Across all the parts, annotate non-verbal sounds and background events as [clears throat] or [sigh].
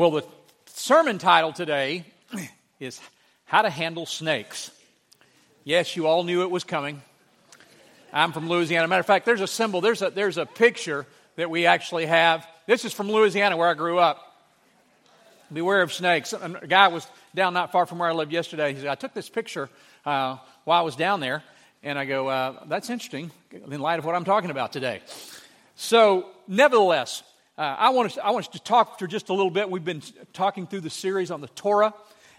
Well, the sermon title today is How to Handle Snakes. Yes, you all knew it was coming. I'm from Louisiana. Matter of fact, there's a symbol, there's a, there's a picture that we actually have. This is from Louisiana, where I grew up. Beware of snakes. A guy was down not far from where I lived yesterday. He said, I took this picture uh, while I was down there, and I go, uh, That's interesting in light of what I'm talking about today. So, nevertheless, uh, I, want us, I want us to talk for just a little bit. We've been talking through the series on the Torah,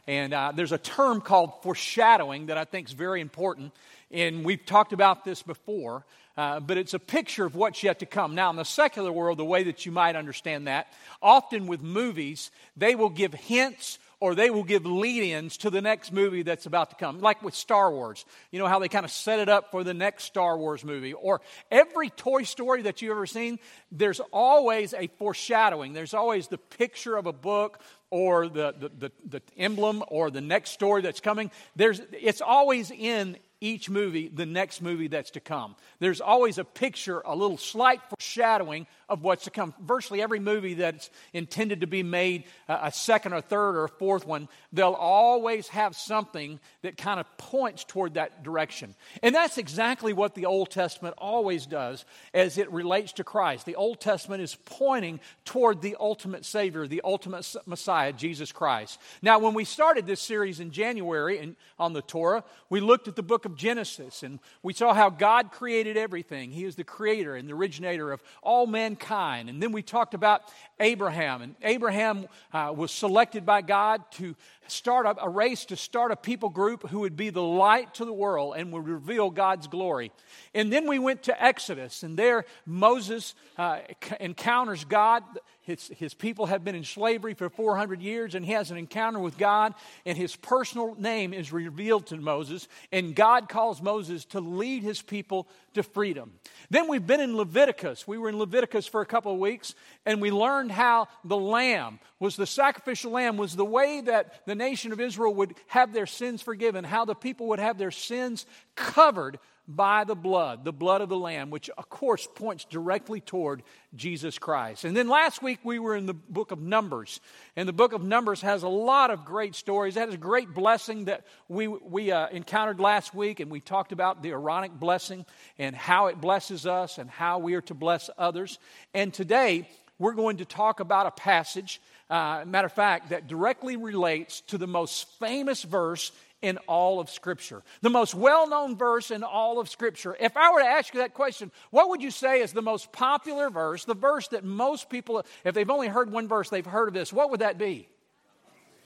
and uh, there's a term called foreshadowing that I think is very important. And we've talked about this before, uh, but it's a picture of what's yet to come. Now, in the secular world, the way that you might understand that, often with movies, they will give hints or they will give lead ins to the next movie that's about to come. Like with Star Wars. You know how they kind of set it up for the next Star Wars movie. Or every Toy Story that you've ever seen, there's always a foreshadowing. There's always the picture of a book or the, the, the, the emblem or the next story that's coming. There's, it's always in each movie the next movie that's to come. There's always a picture, a little slight foreshadowing of what's to come. Virtually every movie that's intended to be made, uh, a second or third or fourth one, they'll always have something that kind of points toward that direction. And that's exactly what the Old Testament always does as it relates to Christ. The Old Testament is pointing toward the ultimate Savior, the ultimate Messiah, Jesus Christ. Now, when we started this series in January in, on the Torah, we looked at the book of Genesis and we saw how God created everything. He is the creator and the originator of all mankind mankind. And then we talked about Abraham. And Abraham uh, was selected by God to start a, a race to start a people group who would be the light to the world and would reveal God's glory. And then we went to Exodus, and there Moses uh, encounters God. His, his people have been in slavery for 400 years, and he has an encounter with God, and his personal name is revealed to Moses, and God calls Moses to lead his people to freedom. Then we've been in Leviticus. We were in Leviticus for a couple of weeks, and we learned how the lamb was the sacrificial lamb, was the way that the nation of Israel would have their sins forgiven, how the people would have their sins covered by the blood, the blood of the Lamb, which of course points directly toward Jesus Christ. And then last week we were in the book of Numbers. And the book of Numbers has a lot of great stories. That is a great blessing that we, we uh, encountered last week. And we talked about the Aaronic blessing and how it blesses us and how we are to bless others. And today we're going to talk about a passage, uh, matter of fact, that directly relates to the most famous verse in all of Scripture. The most well known verse in all of Scripture. If I were to ask you that question, what would you say is the most popular verse, the verse that most people, if they've only heard one verse, they've heard of this? What would that be?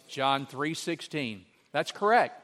John 3:16. That's correct.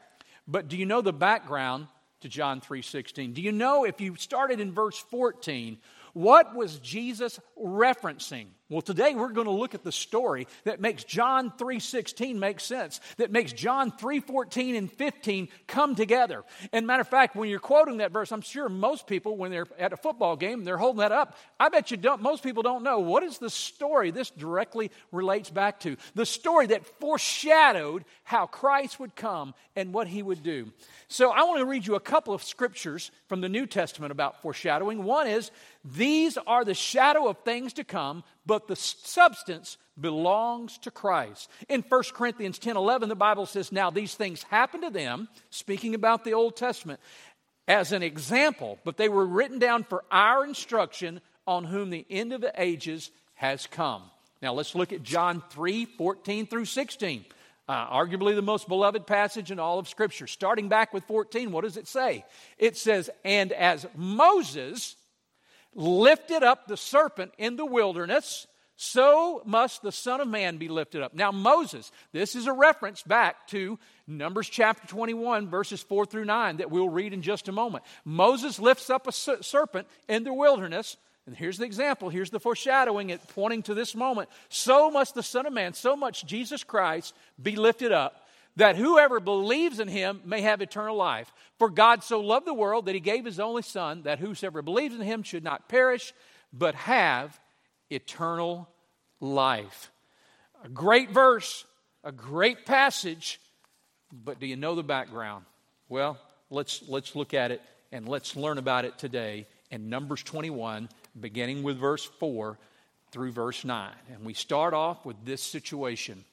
But do you know the background to John 3:16? Do you know if you started in verse 14, what was Jesus referencing? Well, today we're going to look at the story that makes John 3:16 make sense, that makes John 3:14 and 15 come together. And matter of fact, when you're quoting that verse, I'm sure most people when they're at a football game, they're holding that up. I bet you don't most people don't know what is the story this directly relates back to. The story that foreshadowed how Christ would come and what he would do. So I want to read you a couple of scriptures from the New Testament about foreshadowing. One is these are the shadow of things to come, but the substance belongs to Christ. In 1 Corinthians 10 11, the Bible says, Now these things happened to them, speaking about the Old Testament, as an example, but they were written down for our instruction on whom the end of the ages has come. Now let's look at John 3 14 through 16. Uh, arguably the most beloved passage in all of Scripture. Starting back with 14, what does it say? It says, And as Moses lifted up the serpent in the wilderness, so must the Son of Man be lifted up. Now, Moses, this is a reference back to Numbers chapter 21, verses 4 through 9, that we'll read in just a moment. Moses lifts up a serpent in the wilderness. And here's the example, here's the foreshadowing, it pointing to this moment. So must the Son of Man, so much Jesus Christ be lifted up that whoever believes in him may have eternal life. For God so loved the world that he gave his only Son, that whosoever believes in him should not perish, but have eternal life. A great verse, a great passage, but do you know the background? Well, let's, let's look at it and let's learn about it today in Numbers 21, beginning with verse 4. through verse 9. And we start off with this situation.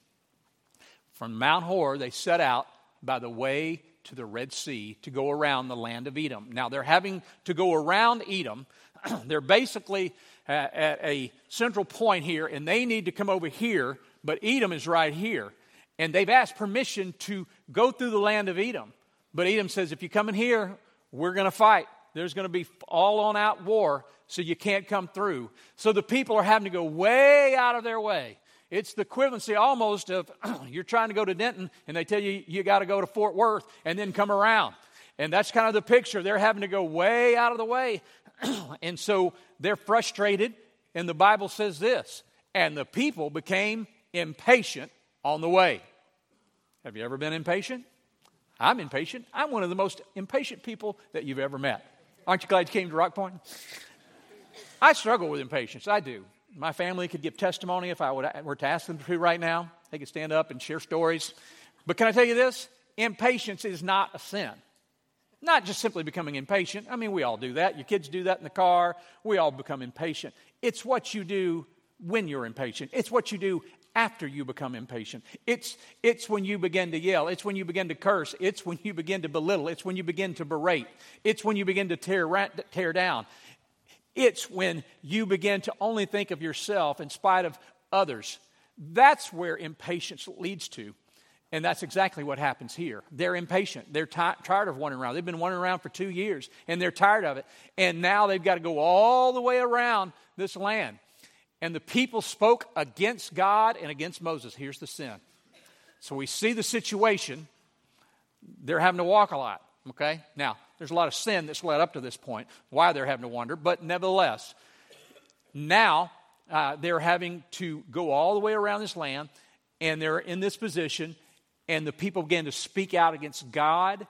From Mount Hor, they set out by the way to the Red Sea to go around the land of Edom. Now, they're having to go around Edom. [clears throat] they're basically at, a central point here, and they need to come over here, but Edom is right here. And they've asked permission to go through the land of Edom. But Edom says, if you come in here, we're going to fight. There's going to be all on out war, so you can't come through. So the people are having to go way out of their way. It's the equivalency almost of [clears throat] you're trying to go to Denton and they tell you you got to go to Fort Worth and then come around. And that's kind of the picture. They're having to go way out of the way. [clears throat] and so they're frustrated. And the Bible says this and the people became impatient on the way. Have you ever been impatient? I'm impatient. I'm one of the most impatient people that you've ever met. Aren't you glad you came to Rock Point? I struggle with impatience. I do. My family could give testimony if I uh, were to ask them to right now. They could stand up and share stories. But can I tell you this? Impatience is not a sin. Not just simply becoming impatient. I mean, we all do that. Your kids do that in the car. We all become impatient. It's what you do when you're impatient, it's what you do after you become impatient. It's, it's when you begin to yell. It's when you begin to curse. It's when you begin to belittle. It's when you begin to berate. It's when you begin to tear, tear down. It's when you begin to only think of yourself in spite of others. That's where impatience leads to. And that's exactly what happens here. They're impatient. They're t- tired of wandering around. They've been wandering around for two years and they're tired of it. And now they've got to go all the way around this land. And the people spoke against God and against Moses. Here's the sin. So we see the situation. They're having to walk a lot, okay? Now, there's a lot of sin that's led up to this point, why they're having to wander, but nevertheless, now uh, they're having to go all the way around this land, and they're in this position, and the people begin to speak out against God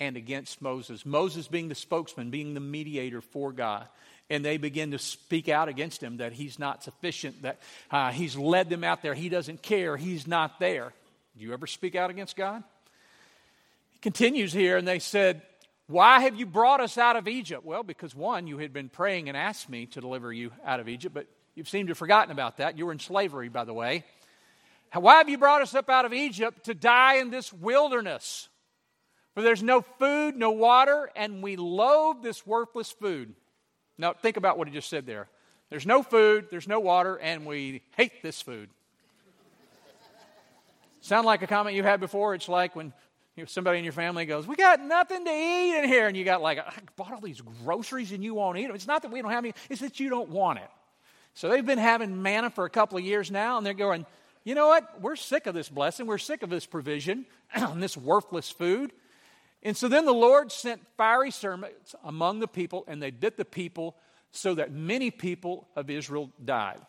and against Moses. Moses being the spokesman, being the mediator for God and they begin to speak out against him that he's not sufficient, that uh, he's led them out there, he doesn't care, he's not there. Do you ever speak out against God? He continues here, and they said, Why have you brought us out of Egypt? Well, because one, you had been praying and asked me to deliver you out of Egypt, but you seem to have forgotten about that. You were in slavery, by the way. Why have you brought us up out of Egypt to die in this wilderness? For there's no food, no water, and we loathe this worthless food. Now, think about what he just said there. There's no food, there's no water, and we hate this food. Sound like a comment you had before? It's like when somebody in your family goes, We got nothing to eat in here. And you got like, I bought all these groceries and you won't eat them. It's not that we don't have any, it's that you don't want it. So they've been having manna for a couple of years now, and they're going, You know what? We're sick of this blessing. We're sick of this provision [clears throat] this worthless food. And so then the Lord sent fiery serpents among the people, and they bit the people so that many people of Israel died.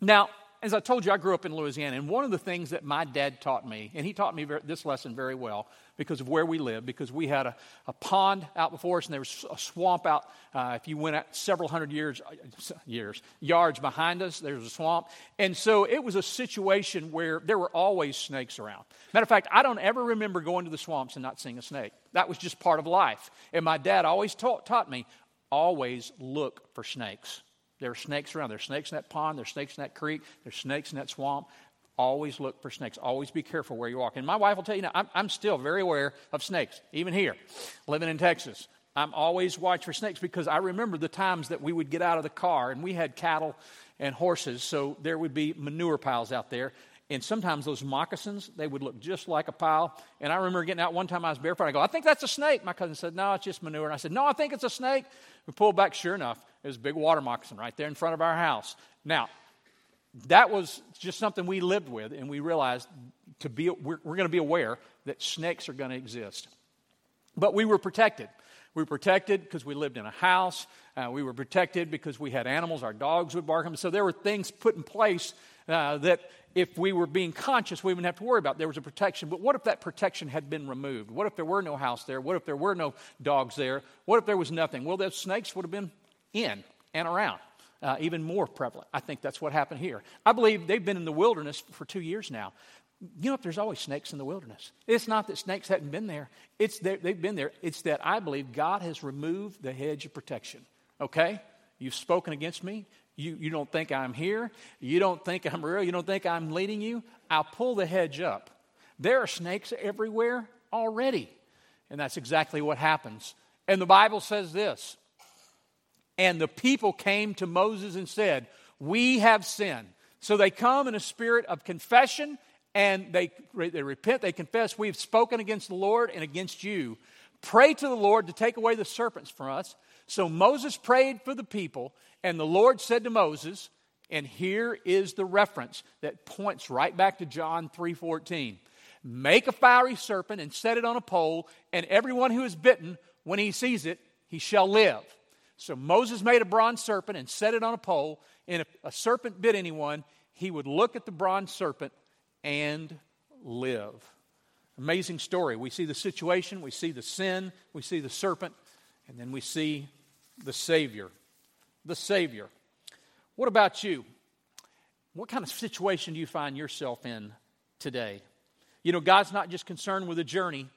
Now, as I told you, I grew up in Louisiana, and one of the things that my dad taught me, and he taught me this lesson very well because of where we live, because we had a, a pond out before us, and there was a swamp out. Uh, if you went out several hundred years, uh, years, yards behind us, there was a swamp, and so it was a situation where there were always snakes around. Matter of fact, I don't ever remember going to the swamps and not seeing a snake. That was just part of life, and my dad always taught, taught me always look for snakes. There are snakes around. There's snakes in that pond. There's snakes in that creek. There's snakes in that swamp. Always look for snakes. Always be careful where you walk. And my wife will tell you now, I'm, I'm still very aware of snakes, even here, living in Texas. I'm always watch for snakes because I remember the times that we would get out of the car and we had cattle and horses, so there would be manure piles out there. And sometimes those moccasins, they would look just like a pile. And I remember getting out one time I was barefoot. I go, I think that's a snake. My cousin said, No, it's just manure. And I said, No, I think it's a snake. We pulled back. Sure enough, was a big water moccasin right there in front of our house. Now, that was just something we lived with, and we realized to be, we're, we're going to be aware that snakes are going to exist. But we were protected. We were protected because we lived in a house. Uh, we were protected because we had animals. Our dogs would bark them. So there were things put in place uh, that if we were being conscious, we wouldn't have to worry about. it. There was a protection. But what if that protection had been removed? What if there were no house there? What if there were no dogs there? What if there was nothing? Well, those snakes would have been in and around. Uh, even more prevalent. I think that's what happened here. I believe they've been in the wilderness for two years now. You know, if there's always snakes in the wilderness. It's not that snakes hadn't been there. It's that they've been there. It's that I believe God has removed the hedge of protection. Okay? You've spoken against me. You, you don't think I'm here? You don't think I'm real? You don't think I'm leading you? I'll pull the hedge up. There are snakes everywhere already. And that's exactly what happens. And the Bible says this And the people came to Moses and said, We have sinned. So they come in a spirit of confession and they, they repent, they confess, We've spoken against the Lord and against you. Pray to the Lord to take away the serpents from us. So Moses prayed for the people, and the Lord said to Moses, and here is the reference that points right back to John 3:14. Make a fiery serpent and set it on a pole, and everyone who is bitten, when he sees it, he shall live. So Moses made a bronze serpent and set it on a pole, and if a serpent bit anyone, he would look at the bronze serpent and live. Amazing story. We see the situation, we see the sin, we see the serpent, and then we see the Savior. The Savior. What about you? What kind of situation do you find yourself in today? You know, God's not just concerned with the journey,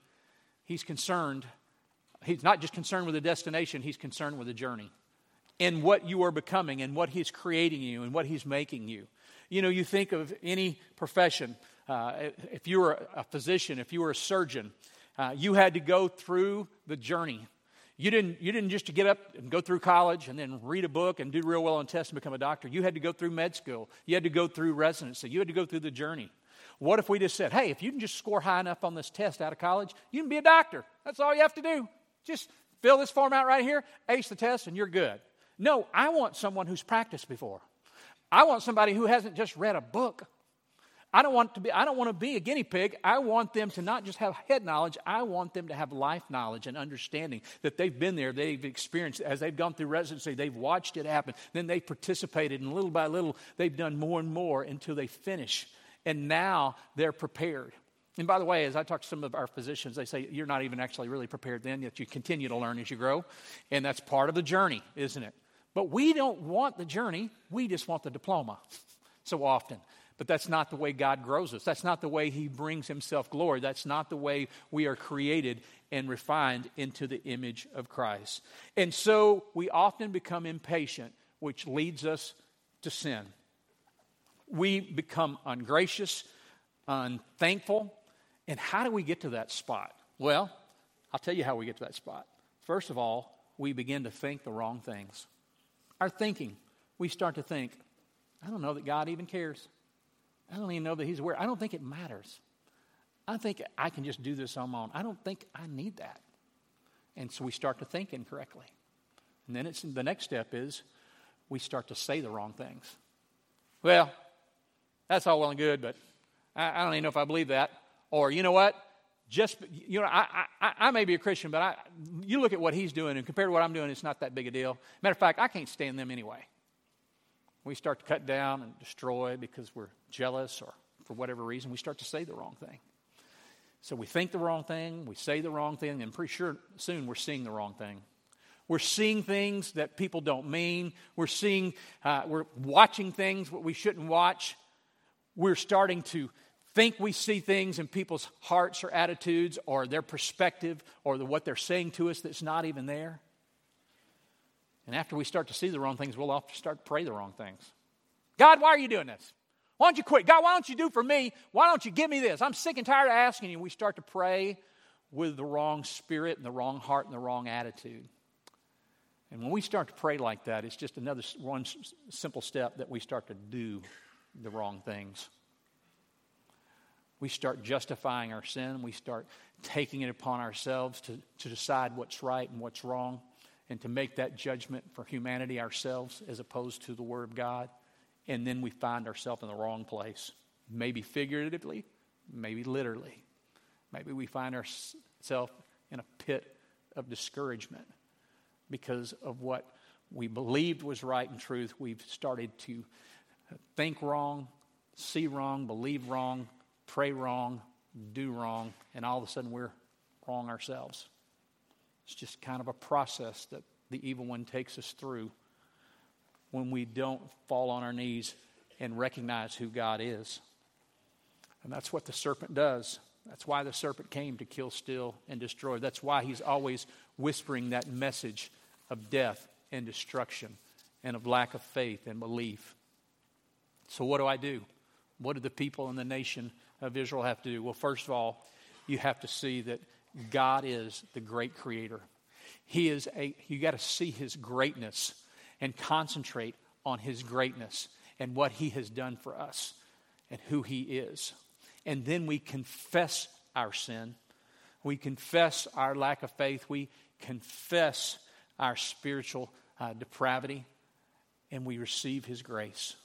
He's concerned, He's not just concerned with the destination, He's concerned with the journey and what you are becoming and what He's creating you and what He's making you. You know, you think of any profession. Uh, if you were a physician, if you were a surgeon, uh, you had to go through the journey. You didn't, you didn't just get up and go through college and then read a book and do real well on tests and become a doctor. You had to go through med school. You had to go through residency. You had to go through the journey. What if we just said, hey, if you can just score high enough on this test out of college, you can be a doctor. That's all you have to do. Just fill this form out right here, ace the test, and you're good. No, I want someone who's practiced before. I want somebody who hasn't just read a book. I don't want to be I don't want to be a guinea pig. I want them to not just have head knowledge, I want them to have life knowledge and understanding that they've been there, they've experienced as they've gone through residency, they've watched it happen. Then they've participated and little by little they've done more and more until they finish and now they're prepared. And by the way, as I talk to some of our physicians, they say you're not even actually really prepared then, yet you continue to learn as you grow. And that's part of the journey, isn't it? But we don't want the journey, we just want the diploma so often. But that's not the way God grows us. That's not the way He brings Himself glory. That's not the way we are created and refined into the image of Christ. And so we often become impatient, which leads us to sin we become ungracious, unthankful. And how do we get to that spot? Well, I'll tell you how we get to that spot. First of all, we begin to think the wrong things. Our thinking, we start to think, I don't know that God even cares. I don't even know that He's aware. I don't think it matters. I think I can just do this on my own. I don't think I need that. And so we start to think incorrectly. And then it's, the next step is we start to say the wrong things. Well, that's all well and good, but I, I don't even know if I believe that. Or, you know what? Just, you know, I, I, I may be a Christian, but I, you look at what he's doing, and compared to what I'm doing, it's not that big a deal. Matter of fact, I can't stand them anyway. We start to cut down and destroy because we're jealous or for whatever reason, we start to say the wrong thing. So we think the wrong thing, we say the wrong thing, and pretty sure soon we're seeing the wrong thing. We're seeing things that people don't mean. We're seeing, uh, we're watching things what we shouldn't watch we're starting to think we see things in people's hearts or attitudes or their perspective or the, what they're saying to us that's not even there. And after we start to see the wrong things, we'll often start to pray the wrong things. God, why are you doing this? Why don't you quit? God, why don't you do for me? Why don't you give me this? I'm sick and tired of asking you. We start to pray with the wrong spirit and the wrong heart and the wrong attitude. And when we start to pray like that, it's just another one simple step that we start to do the wrong things. We start justifying our sin. We start taking it upon ourselves to, to decide what's right and what's wrong and to make that judgment for humanity ourselves as opposed to the Word of God. And then we find ourselves in the wrong place. Maybe figuratively, maybe literally. Maybe we find ourselves in a pit of discouragement because of what we believed was right and truth. We've started to think wrong, see wrong, believe wrong, pray wrong, do wrong, and all of a sudden we're wrong ourselves. It's just kind of a process that the evil one takes us through when we don't fall on our knees and recognize who God is. And that's what the serpent does. That's why the serpent came to kill, steal, and destroy. That's why he's always whispering that message of death and destruction and of lack of faith and belief. So, what do I do? What do the people in the nation of Israel have to do? Well, first of all, you have to see that God is the great creator. He is a, you got to see his greatness and concentrate on his greatness and what he has done for us and who he is. And then we confess our sin. We confess our lack of faith. We confess our spiritual uh, depravity. And we receive his grace.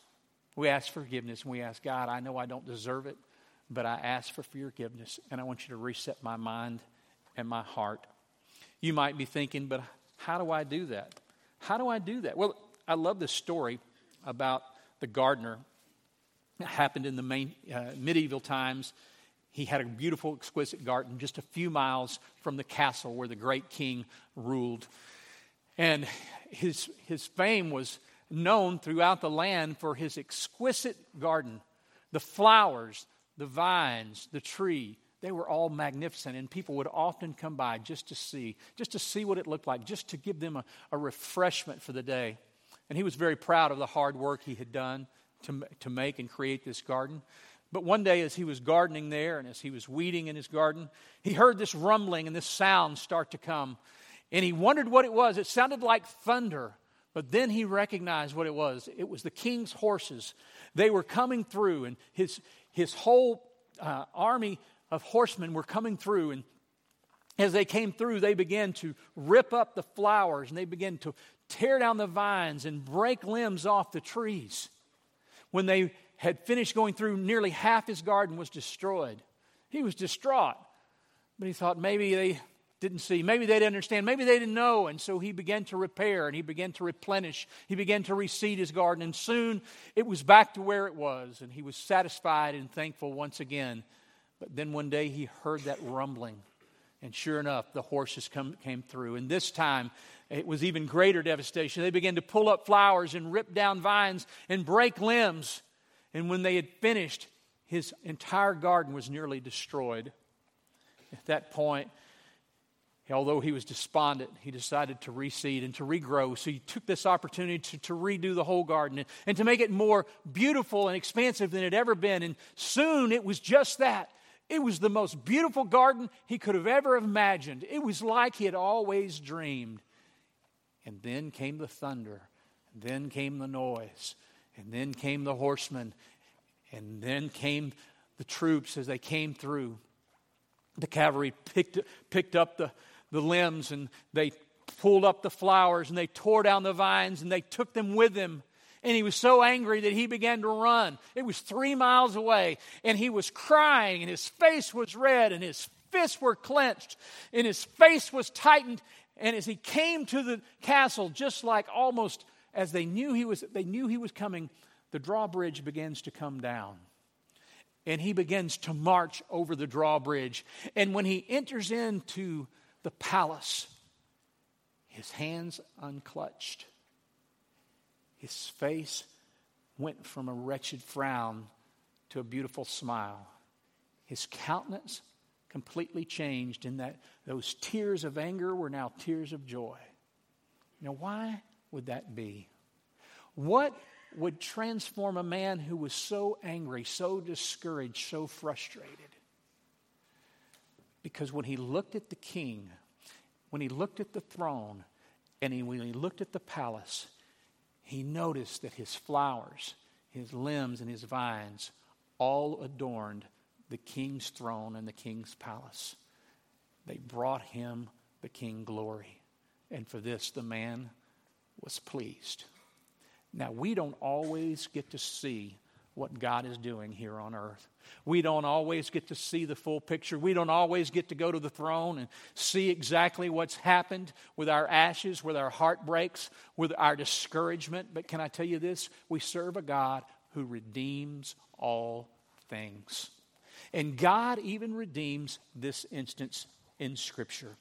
We ask forgiveness and we ask, God, I know I don't deserve it, but I ask for forgiveness and I want you to reset my mind and my heart. You might be thinking, but how do I do that? How do I do that? Well, I love this story about the gardener. It happened in the main, uh, medieval times. He had a beautiful, exquisite garden just a few miles from the castle where the great king ruled. And his, his fame was known throughout the land for his exquisite garden. The flowers, the vines, the tree, they were all magnificent, and people would often come by just to see, just to see what it looked like, just to give them a, a refreshment for the day. And he was very proud of the hard work he had done to, to make and create this garden. But one day, as he was gardening there and as he was weeding in his garden, he heard this rumbling and this sound start to come. And he wondered what it was. It sounded like thunder. But then he recognized what it was. It was the king's horses. They were coming through, and his, his whole uh, army of horsemen were coming through. And as they came through, they began to rip up the flowers and they began to tear down the vines and break limbs off the trees. When they had finished going through, nearly half his garden was destroyed. He was distraught. But he thought maybe they didn't see, maybe they didn't understand, maybe they didn't know. And so he began to repair and he began to replenish. He began to reseed his garden. And soon it was back to where it was. And he was satisfied and thankful once again. But then one day he heard that rumbling. And sure enough, the horses come, came through. And this time, it was even greater devastation. They began to pull up flowers and rip down vines and break limbs. And when they had finished, his entire garden was nearly destroyed. At that point, although he was despondent, he decided to reseed and to regrow. So he took this opportunity to, to redo the whole garden and, and to make it more beautiful and expansive than it had ever been. And soon it was just that. It was the most beautiful garden he could have ever imagined. It was like he had always dreamed. And then came the thunder, then came the noise, and then came the horsemen, and then came the troops as they came through. The cavalry picked, picked up the, the limbs and they pulled up the flowers and they tore down the vines and they took them with them and he was so angry that he began to run. It was three miles away, and he was crying, and his face was red, and his fists were clenched, and his face was tightened. And as he came to the castle, just like almost as they knew he was, they knew he was coming, the drawbridge begins to come down. And he begins to march over the drawbridge. And when he enters into the palace, his hands unclutched his face went from a wretched frown to a beautiful smile. His countenance completely changed in that those tears of anger were now tears of joy. Now, why would that be? What would transform a man who was so angry, so discouraged, so frustrated? Because when he looked at the king, when he looked at the throne, and he, when he looked at the palace, he noticed that his flowers, his limbs, and his vines all adorned the king's throne and the king's palace. They brought him the king glory. And for this, the man was pleased. Now, we don't always get to see what God is doing here on earth. We don't always get to see the full picture. We don't always get to go to the throne and see exactly what's happened with our ashes, with our heartbreaks, with our discouragement. But can I tell you this? We serve a God who redeems all things. And God even redeems this instance in Scripture.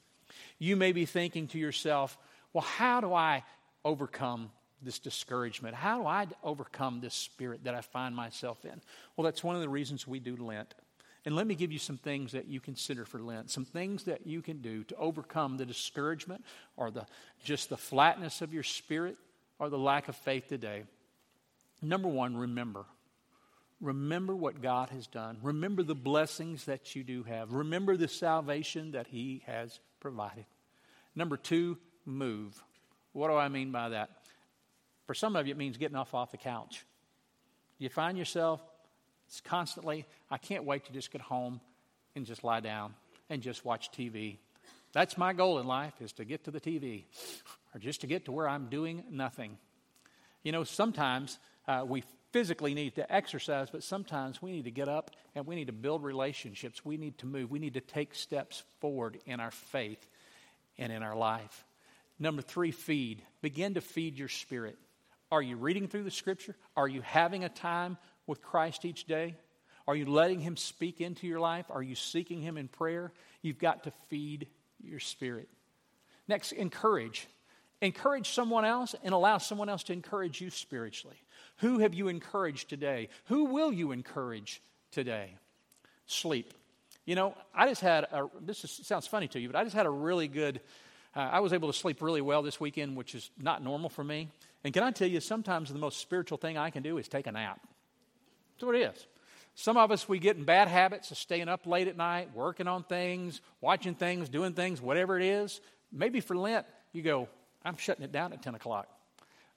You may be thinking to yourself, well, how do I overcome this discouragement? How do I overcome this spirit that I find myself in? Well, that's one of the reasons we do Lent. And let me give you some things that you consider for Lent, some things that you can do to overcome the discouragement or the just the flatness of your spirit or the lack of faith today, number one, remember. Remember what God has done. Remember the blessings that you do have. Remember the salvation that He has provided. Number two, move. What do I mean by that? For some of you, it means getting off off the couch. You find yourself it's constantly, I can't wait to just get home and just lie down and just watch TV. That's my goal in life is to get to the TV or just to get to where I'm doing nothing. You know, sometimes uh, we physically need to exercise, but sometimes we need to get up and we need to build relationships. We need to move. We need to take steps forward in our faith and in our life. Number three, feed. Begin to feed your spirit. Are you reading through the scripture? Are you having a time with Christ each day? Are you letting Him speak into your life? Are you seeking Him in prayer? You've got to feed your spirit. Next, encourage. Encourage someone else and allow someone else to encourage you spiritually. Who have you encouraged today? Who will you encourage today? Sleep. You know, I just had a, this is, sounds funny to you, but I just had a really good, uh, I was able to sleep really well this weekend, which is not normal for me. And can I tell you, sometimes the most spiritual thing I can do is take a nap. That's what it is. Some of us, we get in bad habits of staying up late at night, working on things, watching things, doing things, whatever it is. Maybe for Lent, you go, I'm shutting it down at 10 o'clock.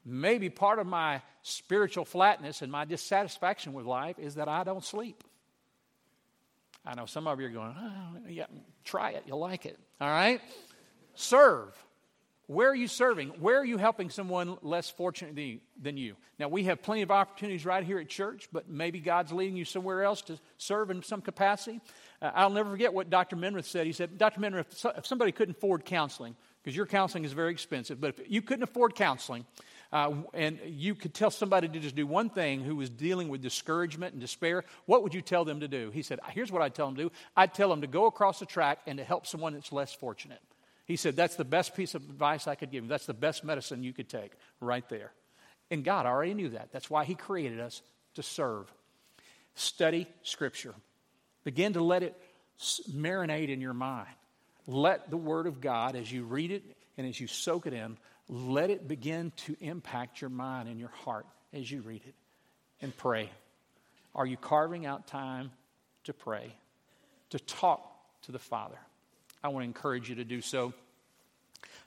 Maybe part of my spiritual flatness and my dissatisfaction with life is that I don't sleep. I know some of you are going, oh, yeah, try it, you'll like it. All right? Serve. Where are you serving? Where are you helping someone less fortunate than you? Now, we have plenty of opportunities right here at church, but maybe God's leading you somewhere else to serve in some capacity. Uh, I'll never forget what Dr. Minirth said. He said, Dr. Minirth, if somebody couldn't afford counseling, because your counseling is very expensive, but if you couldn't afford counseling, uh, and you could tell somebody to just do one thing who was dealing with discouragement and despair, what would you tell them to do? He said, Here's what I'd tell them to do I'd tell them to go across the track and to help someone that's less fortunate. He said, That's the best piece of advice I could give you. That's the best medicine you could take right there. And God already knew that. That's why He created us to serve. Study Scripture. Begin to let it marinate in your mind. Let the Word of God, as you read it and as you soak it in, let it begin to impact your mind and your heart as you read it. And pray. Are you carving out time to pray, to talk to the Father? I want to encourage you to do so.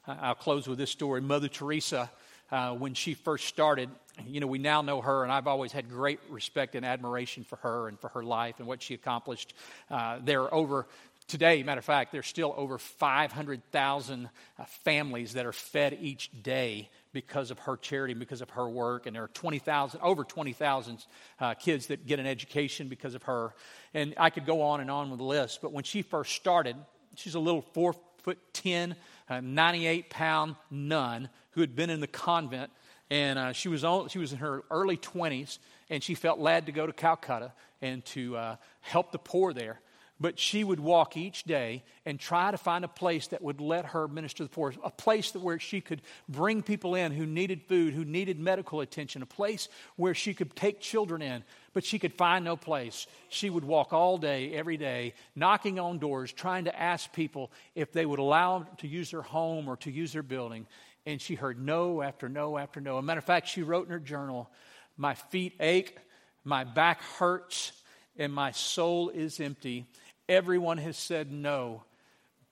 I'll close with this story. Mother Teresa, uh, when she first started, you know, we now know her, and I've always had great respect and admiration for her and for her life and what she accomplished. Uh, there are over today, matter of fact, there's still over 500,000 uh, families that are fed each day because of her charity, and because of her work, and there are 20,000, over 20,000 uh, kids that get an education because of her. And I could go on and on with the list, but when she first started, She's a little four foot 10, uh, 98 pound nun who had been in the convent. And uh, she, was all, she was in her early 20s, and she felt led to go to Calcutta and to uh, help the poor there but she would walk each day and try to find a place that would let her minister to the poor, a place where she could bring people in who needed food, who needed medical attention, a place where she could take children in, but she could find no place. She would walk all day, every day, knocking on doors, trying to ask people if they would allow to use their home or to use their building. And she heard no after no after no. As a matter of fact, she wrote in her journal, My feet ache, my back hurts, and my soul is empty Everyone has said no.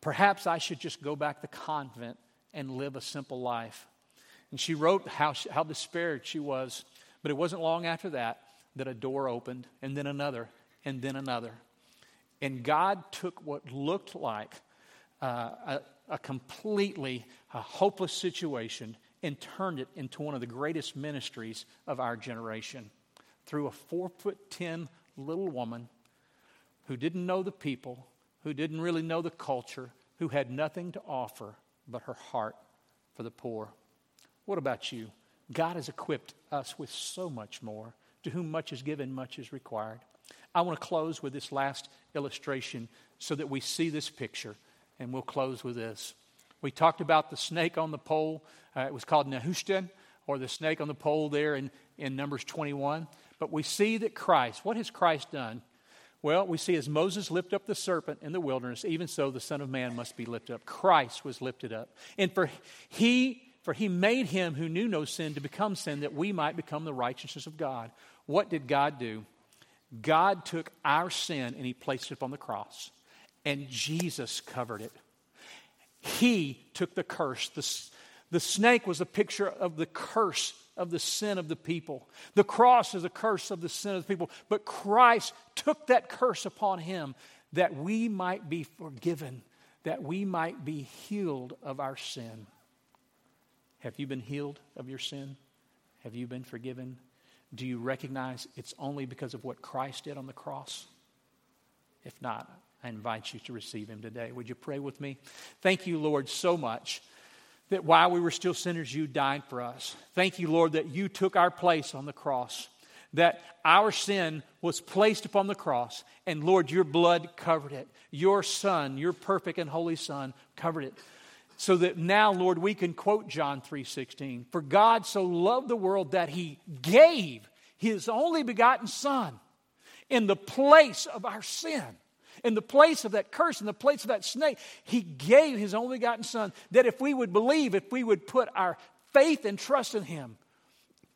Perhaps I should just go back to convent and live a simple life. And she wrote how, she, how despaired she was. But it wasn't long after that that a door opened, and then another, and then another. And God took what looked like uh, a, a, completely a hopeless situation and turned it into one of the greatest ministries of our generation through a four foot ten little woman who didn't know the people, who didn't really know the culture, who had nothing to offer but her heart for the poor. What about you? God has equipped us with so much more. To whom much is given, much is required. I want to close with this last illustration so that we see this picture, and we'll close with this. We talked about the snake on the pole. Uh, it was called Nehushtan, or the snake on the pole there in, in Numbers 21. But we see that Christ, what has Christ done? Well, we see as Moses lifted up the serpent in the wilderness, even so the Son of Man must be lifted up. Christ was lifted up. And for he For he made him who knew no sin to become sin that we might become the righteousness of God. What did God do? God took our sin and he placed it upon the cross, and Jesus covered it. He took the curse. The, the snake was a picture of the curse of the sin of the people. The cross is a curse of the sin of the people. But Christ took that curse upon him that we might be forgiven, that we might be healed of our sin. Have you been healed of your sin? Have you been forgiven? Do you recognize it's only because of what Christ did on the cross? If not, I invite you to receive Him today. Would you pray with me? Thank you, Lord, so much that while we were still sinners, you died for us. Thank you, Lord, that you took our place on the cross, that our sin was placed upon the cross, and Lord, your blood covered it. Your Son, your perfect and holy Son, covered it so that now lord we can quote john 3.16 for god so loved the world that he gave his only begotten son in the place of our sin in the place of that curse in the place of that snake. He gave his only begotten son that if we would believe if we would put our faith and trust in him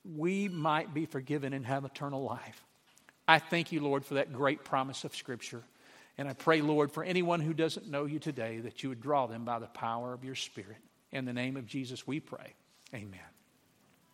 we might be forgiven and have eternal life. I thank you lord for that great promise of scripture and I pray, Lord, for anyone who doesn't know you today, that you would draw them by the power of your Spirit. In the name of Jesus, we pray. Amen.